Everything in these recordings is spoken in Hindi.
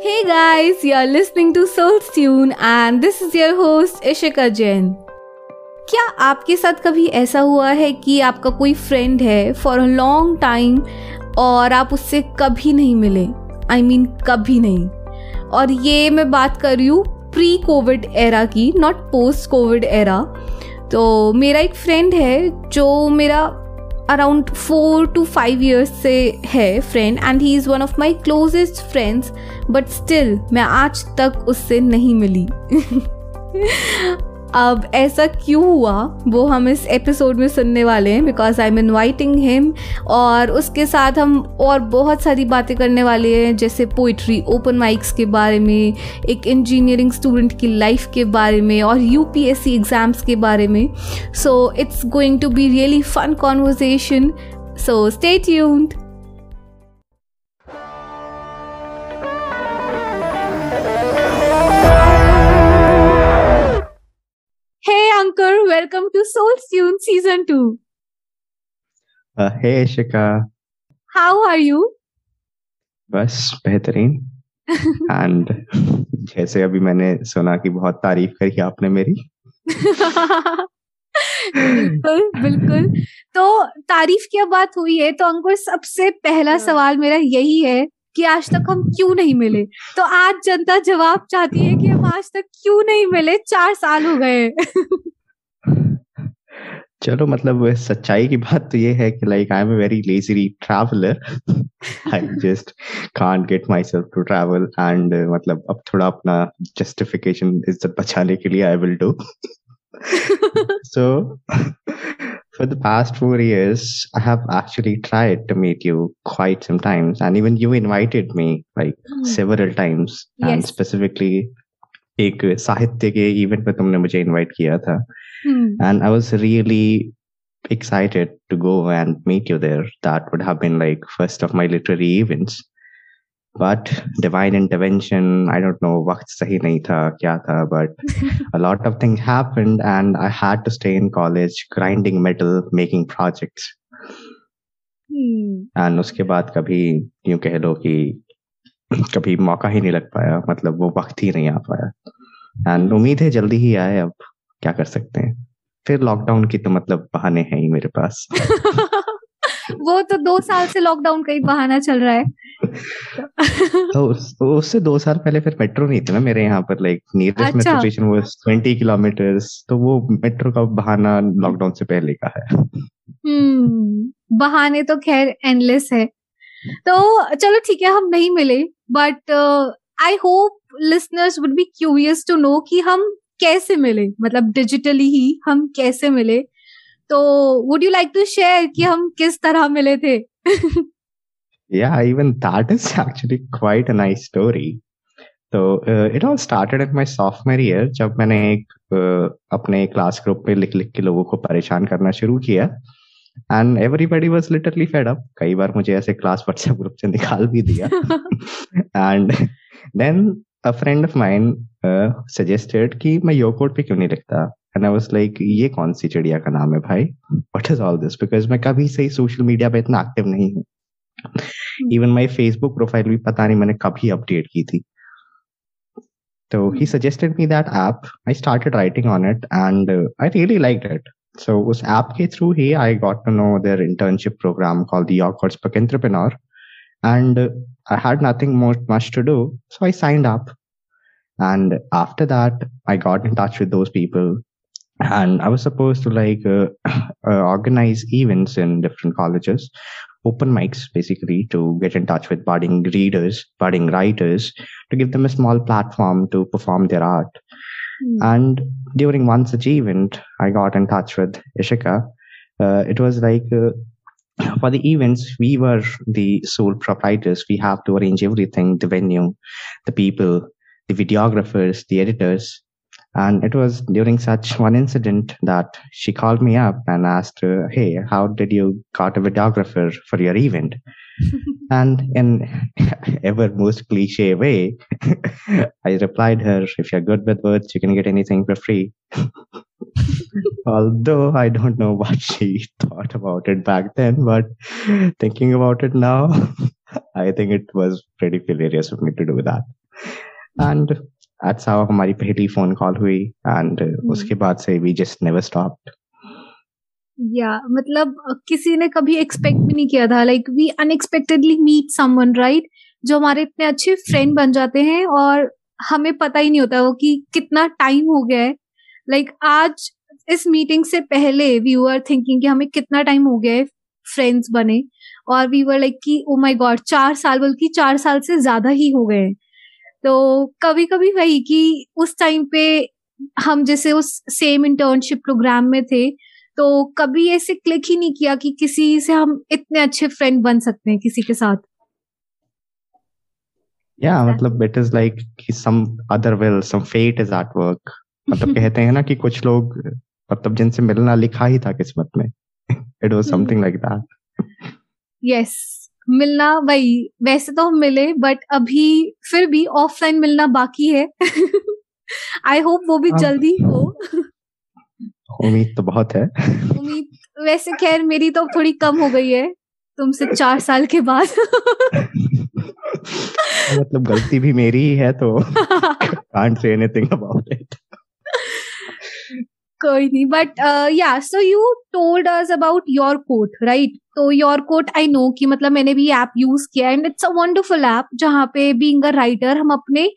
Hey guys, you're listening to Soul Tune and this is your host Ishika Jain. क्या आपके साथ कभी ऐसा हुआ है कि आपका कोई फ्रेंड है फॉर अ लॉन्ग टाइम और आप उससे कभी नहीं मिले? आई I मीन mean, कभी नहीं। और ये मैं बात कर रही हूँ प्री कोविड एरा की नॉट पोस्ट कोविड एरा तो मेरा एक फ्रेंड है जो मेरा around four two five years से है friend and he is one of my closest friends but still मैं आज तक उससे नहीं मिली। अब ऐसा क्यों हुआ? वो हम इस एपिसोड में सुनने वाले हैं because I am inviting him और उसके साथ हम और बहुत सारी बातें करने वाले हैं, जैसे पोइट्री ओपन माइक्स के बारे में, एक इंजीनियरिंग स्टूडेंट की लाइफ के बारे में और U P S C exams के बारे में। So it's going to be really fun conversation so stay tuned Ankur. Welcome to Soul Tune Season 2. Uh, hey, Shika. How are you? बस बेहतरीन एंड जैसे अभी मैंने सुना कि बहुत तारीफ़ करी आपने मेरी बिल्कुल बिल्कुल तो तारीफ़ की बात हुई है तो अंकुर सबसे पहला हाँ। सवाल मेरा यही है कि आज तक हम क्यों नहीं मिले तो आज जनता जवाब चाहती है कि हम आज तक क्यों नहीं मिले चार साल हो गए चलो मतलब सच्चाई की बात तो ये है कि like I am a very lazy traveller I just can't get myself to travel and मतलब अब थोड़ा अपना जस्टिफिकेशन इज़्ज़त बचाने के लिए I will do so for the past four years i have actually tried to meet you quite some times and even you invited me like mm. several times yes. and specifically एक साहित्य के इवेंट में तुमने मुझे इनवाइट किया था Hmm. And I was really excited to go and meet you there. That would have been like first of my literary events. But divine intervention, I don't know what sahi nahi tha, kya tha, but a lot of things happened and I had to stay in college grinding metal, making projects. And उसके बाद कभी यूं कह लो कि कभी मौका ही नहीं लग पाया मतलब वो वक्त ही नहीं आ पाया एंड उम्मीद है जल्दी ही आए अब क्या कर सकते हैं? फिर लॉकडाउन की तो मतलब बहाने हैं ही मेरे पास। वो तो दो साल से लॉकडाउन का ही बहाना चल रहा है। तो उससे दो साल पहले फिर मेट्रो नहीं थी ना मेरे यहाँ पर लाइक नियरेस्ट मेट्रो स्टेशन वो ट्वेंटी किलोमीटर तो वो मेट्रो का बहाना लॉकडाउन से पहले का है। हम्म बहाने तो खैर एंडलेस है। तो चलो ठीक है हम नहीं मिले but I hope listeners would be curious to know कि हम कैसे मिले? मतलब डिजिटली ही हम कैसे मिले? तो would you like to share कि हम किस तरह मिले थे? Yeah even that is actually quite a nice story. तो it all started at my software year जब मैंने एक uh, अपने क्लास ग्रुप में लिख लिख के लोगों को परेशान करना शुरू किया। And everybody was literally fed up कई बार मुझे ऐसे क्लास व्हाट्सएप ग्रुप से निकाल भी दिया। And then a friend of mine suggested कि मैं योर कोड पे क्यों नहीं लिखता? एंड आई वाज लाइक ये कौन सी चिड़िया का नाम है भाई? What is all this because मैं कभी से सोशल मीडिया पे इतना एक्टिव नहीं हूँ। इवन माई फेसबुक प्रोफ़ाइल भी पता नहीं मैंने कभी अपडेट की थी। तो he suggested me that app I started writing on it and I really like it So उस ऐप के through he I got to know their internship programme call the for entrepreneur and I had nothing more, much to do. So I signed up. And after that, I got in touch with those people. And I was supposed to like uh, uh, organize events in different colleges, open mics basically to get in touch with budding readers, budding writers, to give them a small platform to perform their art. Mm. And during one such event, I got in touch with Ishika. Uh, it was like uh, for the events, we were the sole proprietors. We have to arrange everything, the venue, the people, the videographers, the editors. And it was during such one incident that she called me up and asked, uh, Hey, how did you got a videographer for your event? and in ever most cliche way, I replied her, If you're good with words, you can get anything for free. Although I don't know what she thought about it back then, but thinking about it now, I think it was pretty hilarious of me to do that. And that's how हमारी पहली फ़ोन कॉल हुई. And hmm. उसके बाद से वी जस्ट नेवर स्टॉप्ड या मतलब किसी ने कभी एक्सपेक्ट भी नहीं किया था. Like we unexpectedly meet someone right जो हमारे इतने अच्छे फ्रेंड बन जाते हैं और हमें पता ही नहीं होता वो कि कितना टाइम हो गया है. लाइक like, आज इस मीटिंग से पहले वी वर थिंकिंग कि हमें कितना टाइम हो गया है फ्रेंड्स बने. और वी वर लाइक कि ओ माय गॉड चार साल बल्कि चार साल से ज़्यादा ही हो गए तो कभी कभी वही कि उस टाइम पे हम जैसे उस सेम इंटर्नशिप प्रोग्राम में थे तो कभी ऐसे क्लिक ही नहीं किया कि किसी से हम इतने अच्छे फ्रेंड बन सकते हैं किसी के साथ। या yeah, मतलब इट इज़ लाइक कि some other will some fate is at work मतलब कहते हैं ना कि कुछ लोग मतलब जिनसे मिलना लिखा ही था किस्मत में। It was something like that yes मिलना वही वैसे तो हम मिले बट अभी फिर भी ऑफलाइन मिलना बाकी है। आई होप वो भी हाँ। जल्दी हो। उम्मीद तो बहुत है। उम्मीद वैसे खैर मेरी तो थोड़ी कम हो गई है तुमसे चार साल के बाद। मतलब गलती भी मेरी ही है तो can't say anything about it कोई नहीं but yeah so you told us about your quote right तो योर कोट आई नो कि मतलब मैंने भी ऐप यूज़ किया and it's a wonderful app जहाँ पे बीइंग अ राइटर हम अपने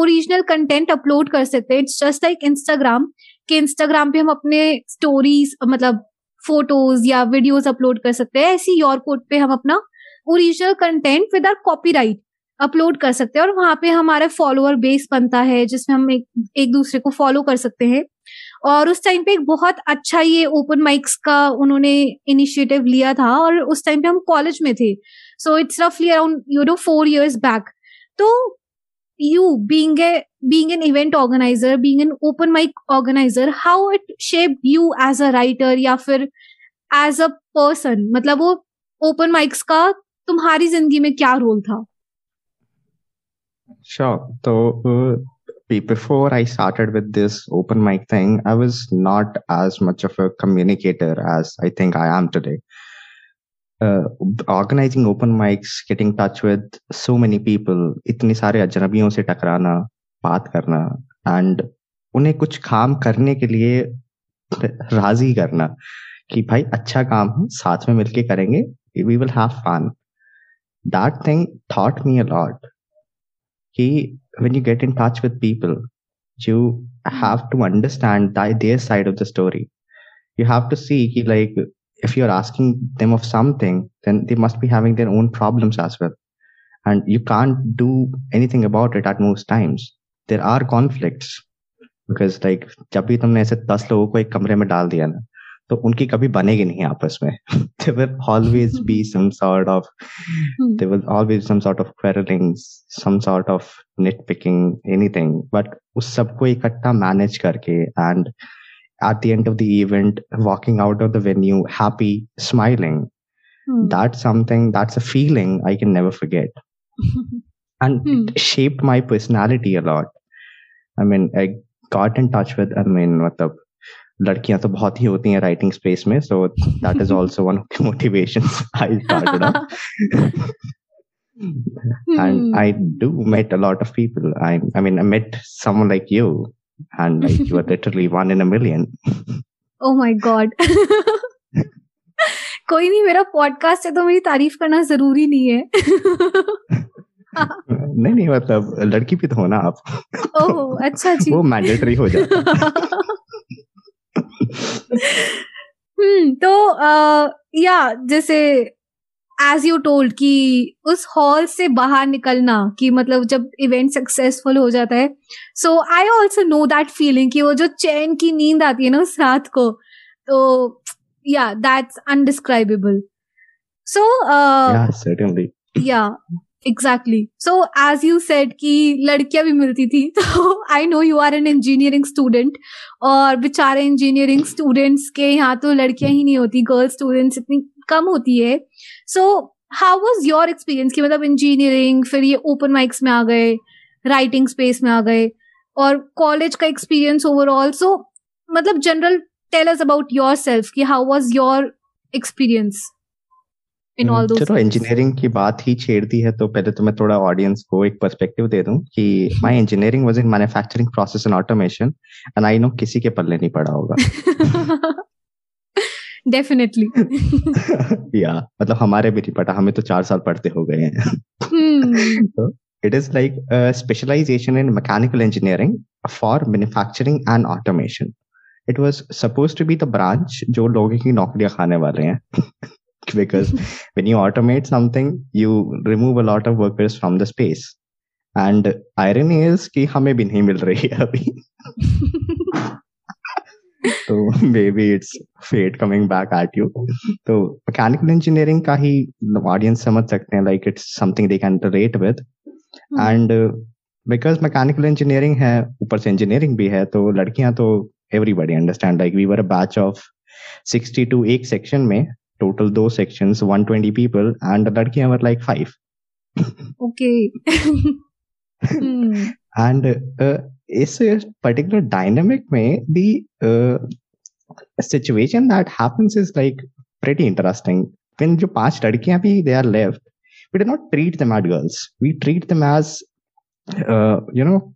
ओरिजिनल कंटेंट अपलोड कर सकते हैं। इट्स जस्ट लाइक इंस्टाग्राम कि इंस्टाग्राम पे हम अपने स्टोरीज मतलब फ़ोटोज़ या वीडियोज़ अपलोड कर सकते हैं। ऐसी योर कोट पे हम अपना original content with our copyright upload कर सकते हैं और वहाँ पे हमारा फॉलोअर बेस बनता है जिसमें हम एक, एक दूसरे को फॉलो कर सकते हैं। और उस टाइम पे एक बहुत अच्छा ये ओपन माइक्स का उन्होंने इनिशिएटिव लिया था और उस टाइम पे हम कॉलेज में थे। सो इट्स रफली around you know four years back तो you being a being an event organiser being an open mic organiser how it shape you as a writer या फिर एज अ पर्सन मतलब वो ओपन माइक्स का तुम्हारी ज़िंदगी में क्या रोल था? अच्छा तो before I started with this open mic thing, I was not as much of a communicator as I think I am today. uh, organizing open mics, getting touch with so many people, इतने सारे अजनबियों से टकराना बात करना एंड उन्हें कुछ काम करने के लिए राज़ी करना कि भाई अच्छा काम है साथ में मिलके करेंगे we will have fun that thing thought me a lot कि when you get in touch with people you have to understand their side of the story you have to see कि like if you're asking them of something, then they must be having their own problems as well. And you can't do anything about it at most times. There are conflicts. Because like जब भी तुमने ऐसे दस लोगों को एक कमरे में डाल दिया ना तो उनकी कभी बनेगी नहीं आपस में। इकट्ठा मैनेज करके and at the of the event walking out of the venue happy smiling that's something that's a feeling I can never forget and hmm. it hmm. shaped my personality a lot. I mean i got in touch with मतलब लड़कियाँ तो बहुत ही होती हैं राइटिंग स्पेस में so that is also one of the motivations I started up and I do met a lot of people. I I mean I met someone like you and like you are literally one in a million. oh my god. कोई नहीं मेरा पॉडकास्ट है तो मेरी तारीफ़ करना ज़रूरी नहीं है नहीं नहीं मतलब लड़की भी तो हो ना आप ओह अच्छा जी वो मैंडेटरी हो जाता हम्म तो या जैसे एज यू टोल्ड कि उस हॉल से बाहर निकलना कि मतलब जब इवेंट सक्सेसफुल हो जाता है so I also know that feeling कि वो जो चैन की नींद आती है ना उस रात को तो या that's indescribable so yeah exactly so as you said कि लड़कियाँ भी मिलती थी तो I know you are an engineering student और बेचारे इंजीनियरिंग स्टूडेंट्स के यहाँ तो लड़कियाँ ही नहीं होती गर्ल्स स्टूडेंट्स इतनी कम होती है। So how was your experience की मतलब इंजीनियरिंग फिर ये ओपन माइक्स में आ गए राइटिंग स्पेस में आ गए और कॉलेज का एक्सपीरियंस ओवरऑल सो मतलब general tell us about yourself कि how was your experience in all those चलो इंजीनियरिंग की बात ही छेड़ दी है तो पहले तो मैं थोड़ा ऑडियंस को एक पर्सपेक्टिव दे दूँ कि my engineering was in manufacturing process and automation and I know किसी के पल्ले नहीं पड़ा होगा। डेफिनेटली या मतलब हमारे भी नहीं पता हमें तो चार साल पढ़ते हो गए हैं। is like a specialization in mechanical engineering for manufacturing and automation. It was supposed to be the branch जो लोगों की नौकरियाँ खाने वाले हैं। because when you automate something you remove a lot of workers from the space. And irony is कि हमें भी नहीं मिल रही है अभी। तो maybe it's fate coming back at you तो मैकेनिकल इंजीनियरिंग का ही ऑडियंस समझ सकते हैं like it's something they can relate with and because mechanical engineering है ऊपर से इंजीनियरिंग भी है तो लड़कियाँ तो everybody understand like we were a batch of 60 to एक सेक्शन में टोटल दो सेक्शंस 120 पीपल एंड लड़कियाँ वर लाइक फाइव ओके एंड इस पर्टिकुलर डायनामिक में the situation that happens is like pretty interesting when जो पाँच लड़कियाँ भी they are left we do not treat them as girls. We treat them as uh, you know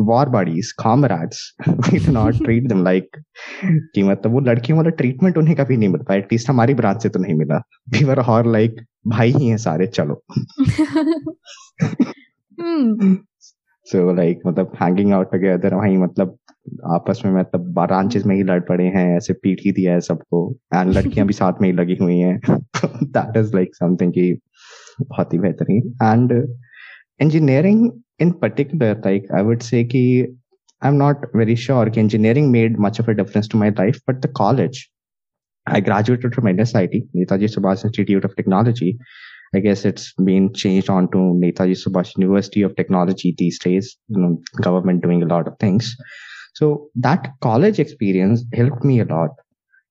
war buddies comrades we do not treat them like कि मतलब वो लड़कियों वाला ट्रीटमेंट उन्हें कभी नहीं मिल पाया एटलीस्ट हमारी ब्रांच से तो नहीं मिला। वी वर और लाइक भाई ही हैं सारे चलो। सो लाइक मतलब हैंगिंग आउट टुगेदर वहीं मतलब आपस में मतलब ब्रांचेस में ही लड़ पड़े हैं ऐसे पीट ही दिया है सबको एंड लड़कियाँ भी साथ में ही लगी हुई हैं। दैट इज़ लाइक समथिंग की बहुत ही बेहतरीन। And engineering in particular, like I would say ki I'm not very sure ki engineering made much of a difference to my life, but the college. I graduated from NSIT, Netaji Subhash Institute of Technology. I guess it's been changed on to Netaji Subhash University of Technology these days. You know, government doing a lot of things. So that college experience helped me a lot.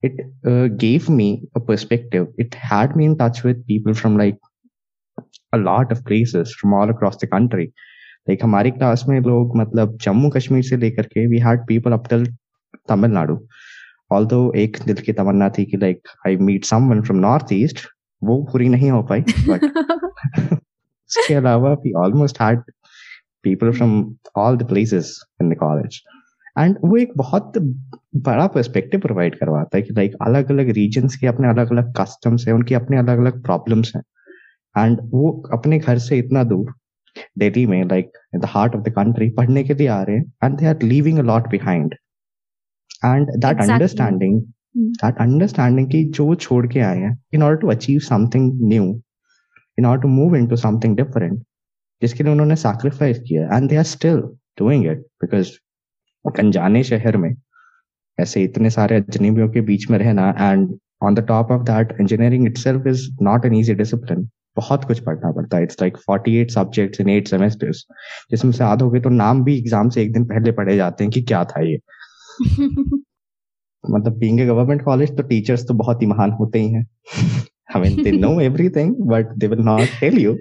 It uh, gave me a perspective. It had me in touch with people from like a lot of places from all across the country. Like हमारी क्लास में लोग मतलब जम्मू कश्मीर से लेकर के we had people up till Tamil Nadu although एक दिल की तमन्ना थी कि like I meet someone from north east वो पूरी नहीं हो पाई बट उसके अलावा we almost had people from all the places in the college and वो एक बहुत बड़ा पर्सपेक्टिव प्रोवाइड करवाता है कि लाइक अलग अलग रीजन्स के अपने अलग अलग कस्टम्स हैं उनकी अपने अलग अलग प्रॉब्लम्स हैं। एंड वो अपने घर से इतना दूर डेली में like the heart of the country पढ़ने के लिए आ रहे हैं and they are leaving a lot behind and that understanding that understanding की जो छोड़ के आए हैं in order to achieve something new in order to move in to something different जिसके लिए उन्होंने सैक्रीफाइस किया and they are still doing it because अनजाने शहर में ऐसे इतने सारे अजनबियों के बीच में रहना and on the top of that engineering itself is not an easy discipline बहुत कुछ पढ़ना पड़ता है it's like 48 subjects in 8 semesters जिसमें से आधों के तो नाम भी एग्ज़ाम से एक दिन पहले पढ़े जाते हैं कि क्या था ये मतलब बीइंग ए गवर्नमेंट कॉलेज तो टीचर्स तो बहुत ही महान होते ही हैं I mean they know everything but they will not tell you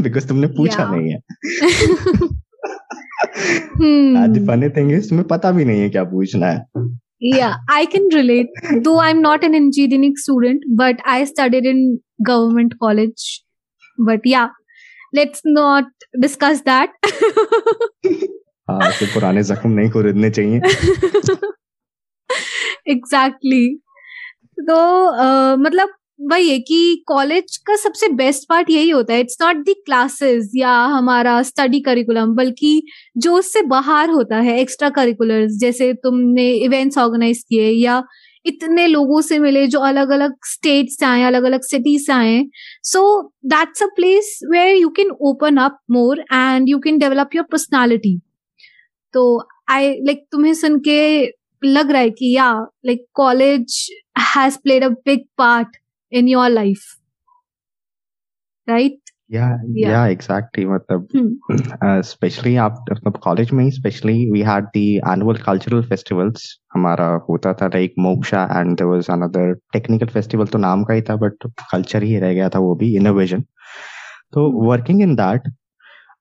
because तुमने पूछा Yeah. नहीं है. द फनी थिंग इज़ तुम्हें पता भी नहीं है क्या पूछना है Yeah, I can relate. Though I'm not an engineering student, but I studied in government college. But yeah, let's not discuss that. हाँ पुराने जख्म नहीं खरीदने चाहिए एग्जैक्टली exactly. तो अ, मतलब वही है कि कॉलेज का सबसे बेस्ट पार्ट यही होता है इट्स नॉट द क्लासेस या हमारा स्टडी करिकुलम बल्कि जो उससे बाहर होता है एक्स्ट्रा करिकुलर्स जैसे तुमने इवेंट्स ऑर्गेनाइज किए या इतने लोगों से मिले जो अलग अलग स्टेट से आए अलग अलग सिटी से आए। So that's a place where you can open up more and you can develop your personality तो आई लाइक तुम्हें सुन के लग रहा है कि या like college has played a big part in your life right yeah Yeah. yeah exactly मतलब uh, especially after मतलब college में especially we had the annual cultural festivals हमारा होता था like moksha and there was another technical festival तो नाम का ही था but culture ही रह गया था वो भी innovation तो working in that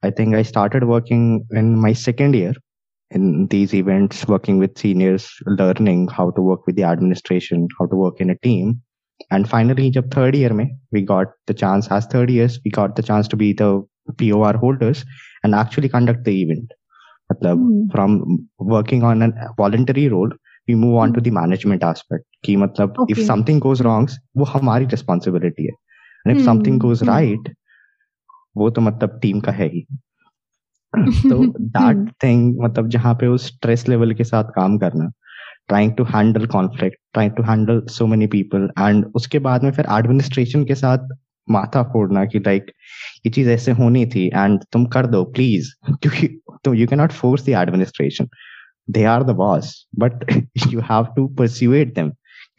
I think I started working in my second year in these events working with seniors learning how to work with the administration how to work in a team and finally जब थर्ड ईयर में we got the chance as third years we got the chance to be the POR holders and actually conduct the event. मतलब Hmm. from working on a voluntary role we move on to the management aspect कि मतलब if something goes wrong वो हमारी responsibility है and if Hmm. something goes Hmm. right वो तो मतलब टीम का है ही तो that Hmm. thing मतलब जहाँ पे उस स्ट्रेस लेवल के साथ काम करना trying to handle conflict trying to handle so many people. And उसके बाद में फिर एडमिनिस्ट्रेशन के साथ माथा फोड़ना कि लाइक ये चीज़ ऐसे होनी थी एंड तुम कर दो प्लीज़ क्योंकि तो you can not force the administration they are the boss but you have to persuade them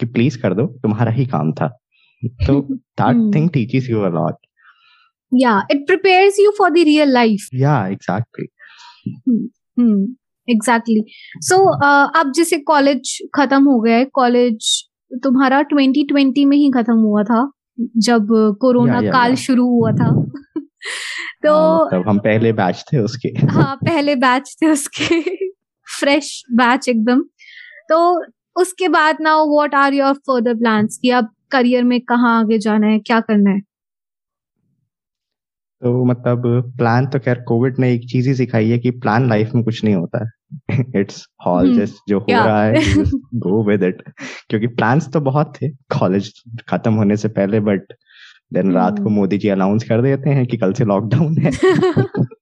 कि प्लीज़ कर दो तुम्हारा ही काम था. तो that. Thing teaches you a lot या it prepares you for the real life या एग्जैक्टली हम्म एग्जैक्टली सो अब जैसे कॉलेज खत्म हो गया है कॉलेज तुम्हारा 2020 में ही खत्म हुआ था जब कोरोना Yeah, yeah, काल yeah. शुरू हुआ था। तो मतलब हम पहले बैच थे उसके। हाँ पहले बैच थे उसके। फ्रेश बैच एकदम। तो उसके बाद now what are your further plans कि अब करियर में कहाँ आगे जाना है क्या करना है? तो मतलब प्लान तो खैर कोविड ने एक चीज़ ही सिखाई है कि प्लान लाइफ में कुछ नहीं होता। है इट्स हम्म, जस्ट जो हो yeah. रहा है गो विद इट क्योंकि प्लान्स तो बहुत थे कॉलेज खत्म होने से पहले बट देन रात को हम्म। मोदी जी अनाउंस कर देते हैं कि कल से लॉकडाउन है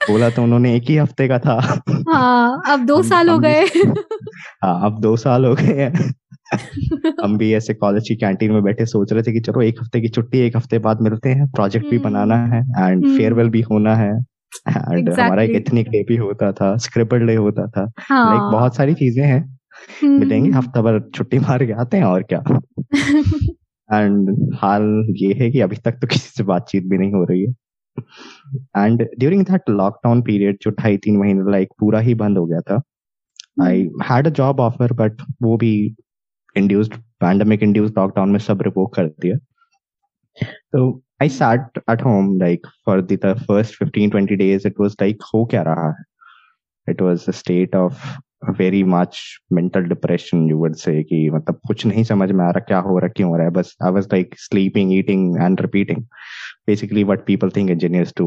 बोला तो उन्होंने एक ही हफ़्ते का था हाँ अब दो साल हो गए हाँ अब दो साल हो गए हैं हम भी ऐसे कॉलेज की कैंटीन में बैठे सोच रहे थे कि चलो एक हफ़्ते की छुट्टी एक हफ़्ते बाद मिलते हैं प्रोजेक्ट भी हम्म। बनाना है एंड। फेयरवेल भी होना है एंड exactly. हमारा एक एथनिक डे भी होता था स्क्रिपल डे होता था। लाइक हाँ बहुत सारी चीज़ें हैं। हम्म। मिलेंगे हफ़्ता भर छुट्टी मार के आते हैं और क्या। एंड हाल ये है कि अभी तक तो किसी से बातचीत भी नहीं हो रही है। And during that lockdown period जो ढाई तीन महीने लाइक पूरा ही बंद हो गया था I had a job offer but वो भी इंड्यूस्ड पैंडमिक इंड्यूस्ड लॉकडाउन में सब रिवोक कर दिया। तो I sat at home like for the first 15 20 days it was like हो क्या रहा है it was a state of very much mental depression you would say कि मतलब कुछ नहीं समझ में आ रहा क्या हो रहा क्यों हो रहा है बस I was like sleeping eating and repeating basically what people think engineers do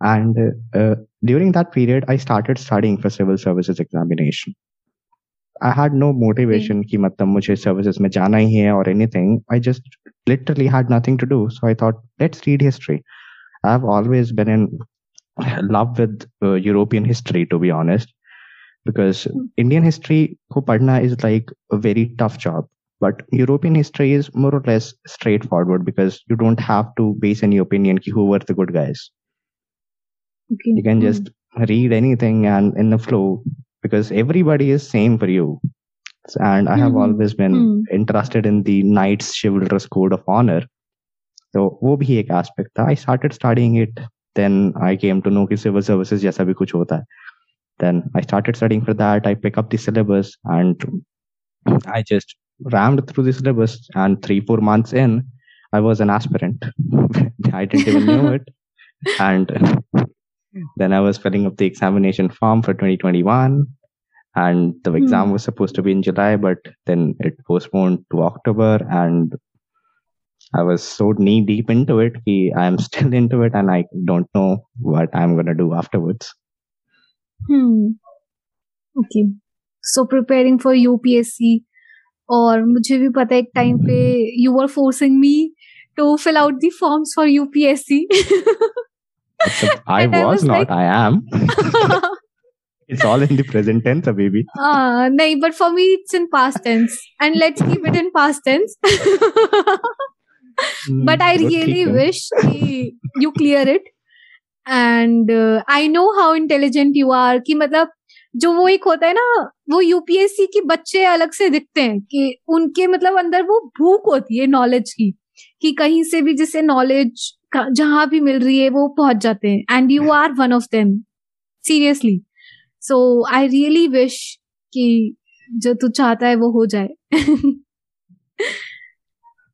and uh, during that period i started studying for civil services examination i had no motivation कि मतलब मुझे services में जाना ही है or anything i just literally had nothing to do. So I thought, let's read history. I've always been in love with uh, European history, to be honest, because Indian history, ko padna is like a very tough job. But European history is more or less straightforward because you don't have to base any opinion ki who were the good guys. Okay. You can just hmm. read anything and in the flow because everybody is same for you and i have mm-hmm. always been mm-hmm. interested in the knights chivalrous code of honor. So, वो भी एक एस्पेक्ट था। I started studying it. Then I came to know कि civil services, जैसा भी कुछ होता है। Then i started studying for that I pick up the syllabus and I rammed through the syllabus and three four months in i was an aspirant. I didn't even know it. And then i was filling up the examination form for 2021 and the Hmm. exam was supposed to be in July, but then it postponed to October, and I was so knee deep into it. Ki I am still into it, and I don't know what I'm gonna do afterwards. Hmm. Okay. So preparing for UPSC और मुझे भी पता है एक टाइम पे you were forcing me to fill out the forms for UPSC Except I And I was, was not. like- I am. it's all in the present tense, baby. uh, नहीं but for me it's in past tense and let's keep it in past tense but I really wish you clear it. And uh, I know how intelligent you are कि मतलब जो वो एक होता है ना वो यूपीएससी के बच्चे अलग से दिखते हैं कि उनके मतलब अंदर वो भूख होती है नॉलेज की कि कहीं से भी जिसे नॉलेज जहाँ भी मिल रही है वो पहुँच जाते हैं। And you are one of them seriously so I really wish कि जो तू चाहता है वो हो जाए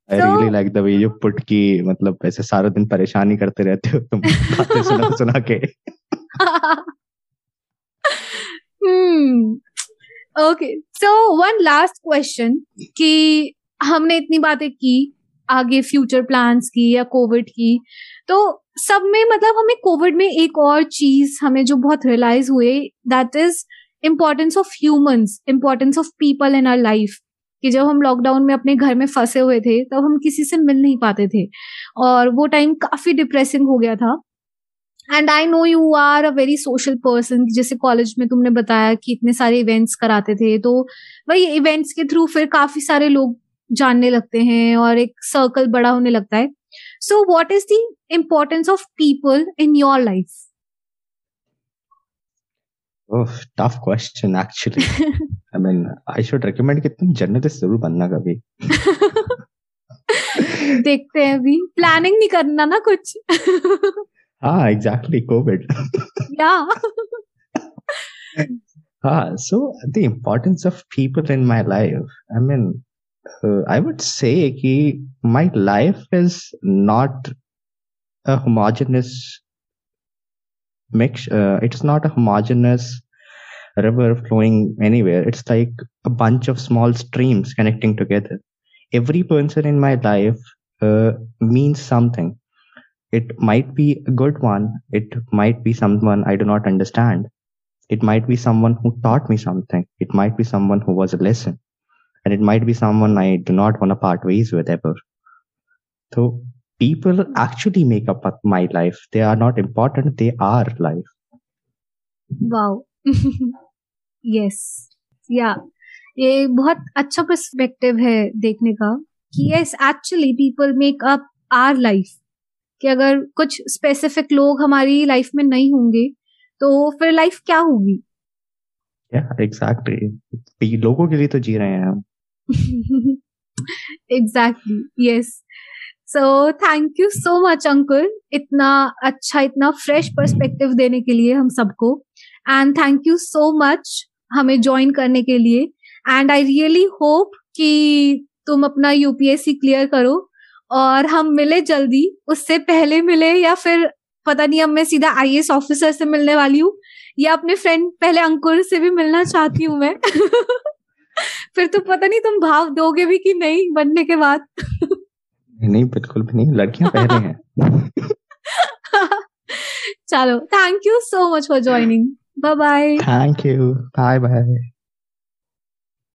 I So- really like the way you put कि मतलब ऐसे सारा दिन परेशानी करते रहते हो तुम बातें सुना सुना के hmm. Okay. So one last question कि हमने इतनी बातें की आगे फ्यूचर प्लान्स की या कोविड की तो सब में मतलब हमें कोविड में एक और चीज़ हमें जो बहुत रियलाइज़ हुए that is importance of humans importance of people in our life कि जब हम लॉकडाउन में अपने घर में फंसे हुए थे, तब हम किसी से मिल नहीं पाते थे। और वो टाइम काफ़ी डिप्रेसिंग हो गया था। And I know you are a very social person जैसे कॉलेज में तुमने बताया कि इतने सारे इवेंट्स कराते थे तो वही इवेंट्स के थ्रू फिर काफ़ी सारे लोग जानने लगते हैं और एक सर्कल बड़ा होने लगता है। So what is the importance of people in your life Oh, tough question actually. I mean, I should recommend कि तुम जर्नलिस्ट जरूर बनना कभी. देखते हैं अभी प्लानिंग नहीं करना ना कुछ हाँ एग्जैक्टली कोविड या हाँ so the importance of people in my life I mean uh, I would say कि my life is not a homogeneous mix uh, it's not a homogeneous river flowing anywhere. It's like a bunch of small streams connecting together. Every person in my life uh, means something. It might be a good one it might be someone i do not understand. It might be someone who taught me something it might be someone who was a lesson and it might be someone i do not want to part ways with ever so people actually make up my life they are not important they are life wow yes या ये बहुत अच्छा पर्सपेक्टिव है देखने का कि yes actually people make up our life कि अगर कुछ स्पेसिफिक लोग हमारी लाइफ में नहीं होंगे तो फिर लाइफ क्या होगी या एग्जैक्टली लोगों के लिए तो जी रहे हैं हम exactly yes so thank you so much Ankur इतना अच्छा इतना फ्रेश पर्सपेक्टिव देने के लिए हम सबको. And thank you so much हमें ज्वाइन करने के लिए. एंड आई रियली होप कि तुम अपना यूपीएससी क्लियर करो और हम मिले जल्दी. उससे पहले मिले या फिर पता नहीं, अब मैं सीधा आई ऑफिसर से मिलने वाली हूँ. या अपने फ्रेंड पहले अंकुर से भी मिलना चाहती हूँ मैं. फिर तो पता नहीं तुम भाव दोगे भी कि नहीं बनने के बाद। नहीं बिल्कुल भी नहीं। लड़कियाँ पहले हैं। चलो thank you so much for joining bye bye thank you bye bye